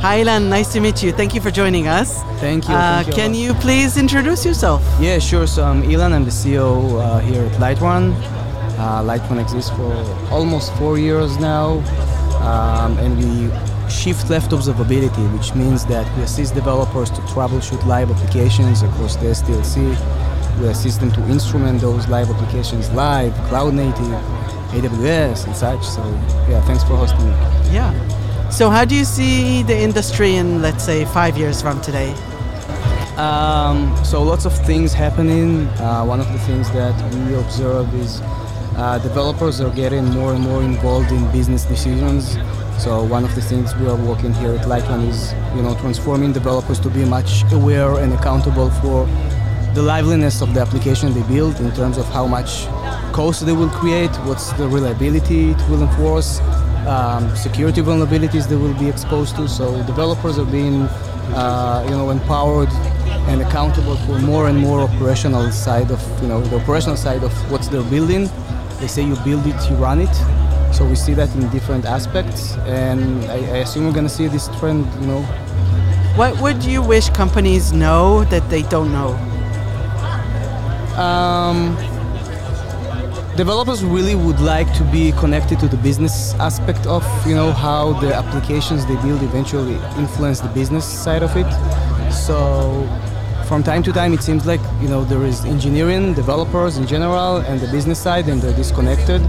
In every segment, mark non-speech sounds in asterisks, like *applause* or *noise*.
Hi, Ilan. Nice to meet you. Thank you for joining us. Thank you. Uh, thank you can you please introduce yourself? Yeah, sure. So I'm Ilan. I'm the CEO uh, here at Lightrun. Uh, Lightrun exists for almost four years now, um, and we shift left observability, which means that we assist developers to troubleshoot live applications across the SDLC. We assist them to instrument those live applications live, cloud native, AWS, and such. So yeah, thanks for hosting me. Yeah. So, how do you see the industry in, let's say, five years from today? Um, so lots of things happening. Uh, one of the things that we observe is uh, developers are getting more and more involved in business decisions. So one of the things we are working here at Lightrun is, you know, transforming developers to be much aware and accountable for the liveliness of the application they build in terms of how much cost they will create, what's the reliability it will enforce, um, security vulnerabilities they will be exposed to. So developers are being, uh, you know, empowered and accountable for more and more operational side of, you know, the operational side of what they're building. They say you build it, you run it. So we see that in different aspects, and I, I assume we're gonna see this trend, you know, What would you wish companies know that they don't know? Um, developers really would like to be connected to the business aspect of you know how the applications they build eventually influence the business side of it. So from time to time it seems like you know there is engineering developers in general and the business side and they're disconnected.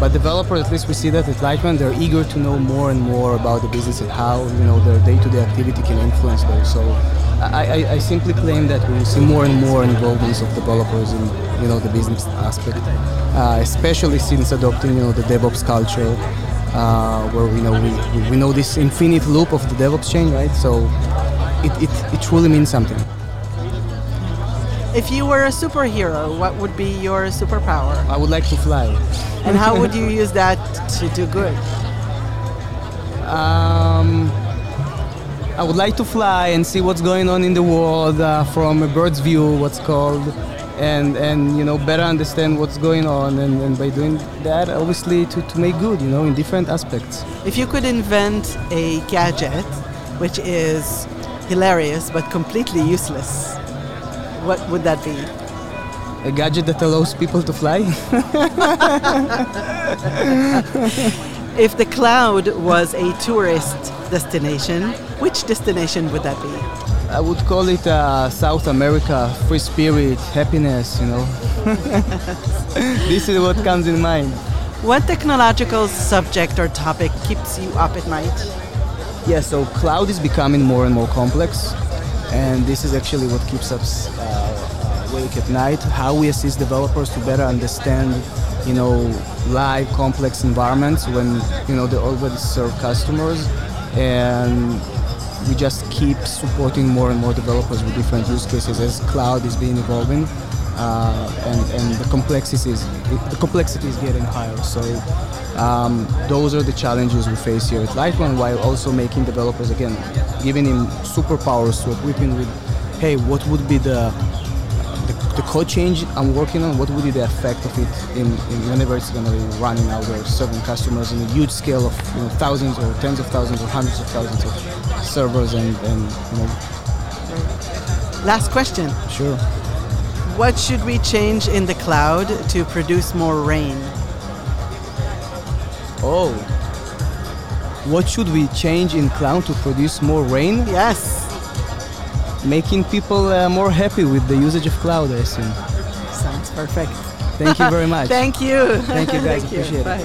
But developers at least we see that at Lightrun they're eager to know more and more about the business and how you know their day-to-day activity can influence those. So I, I, I simply claim that we will see more and more involvement of developers in you know the business aspect, uh, especially since adopting you know the DevOps culture, uh, where we know we, we- know this infinite loop of the DevOps chain, right? So it, it, it truly means something. If you were a superhero, what would be your superpower? I would like to fly. And how would *laughs* you use that to do good? Um, I would like to fly and see what's going on in the world uh, from a bird's view, what's called, and and you know better understand what's going on, and, and by doing that, obviously to, to make good, you know, in different aspects. If you could invent a gadget which is hilarious but completely useless, what would that be? A gadget that allows people to fly. *laughs* If the cloud was a tourist destination, which destination would that be? I would call it uh, South America, free spirit, happiness, you know. *laughs* this is what comes in mind. What technological subject or topic keeps you up at night? Yeah, so cloud is becoming more and more complex, and this is actually what keeps us uh, uh, awake at night. How we assist developers to better understand, you know, live complex environments when you know they already serve customers, and we just keep supporting more and more developers with different use cases as cloud is being evolving. Uh, and, and the complexity is the complexity is getting higher. So um, those are the challenges we face here at Lightrun, while also making developers again, giving him superpowers to equip him with, hey, what would be the the, code change I'm working on? What would be the effect of it in, in whenever it's going to be running out there, serving customers in a huge scale of you know, thousands or tens of thousands or hundreds of thousands of servers and, and you know, Last question. sure. What should we change in the cloud to produce more rain? Oh. What should we change in cloud to produce more rain? Yes. Making people uh, more happy with the usage of cloud, I assume. Sounds perfect. Thank you very much. *laughs* Thank you. Thank you, guys. *laughs* Appreciate it. Bye.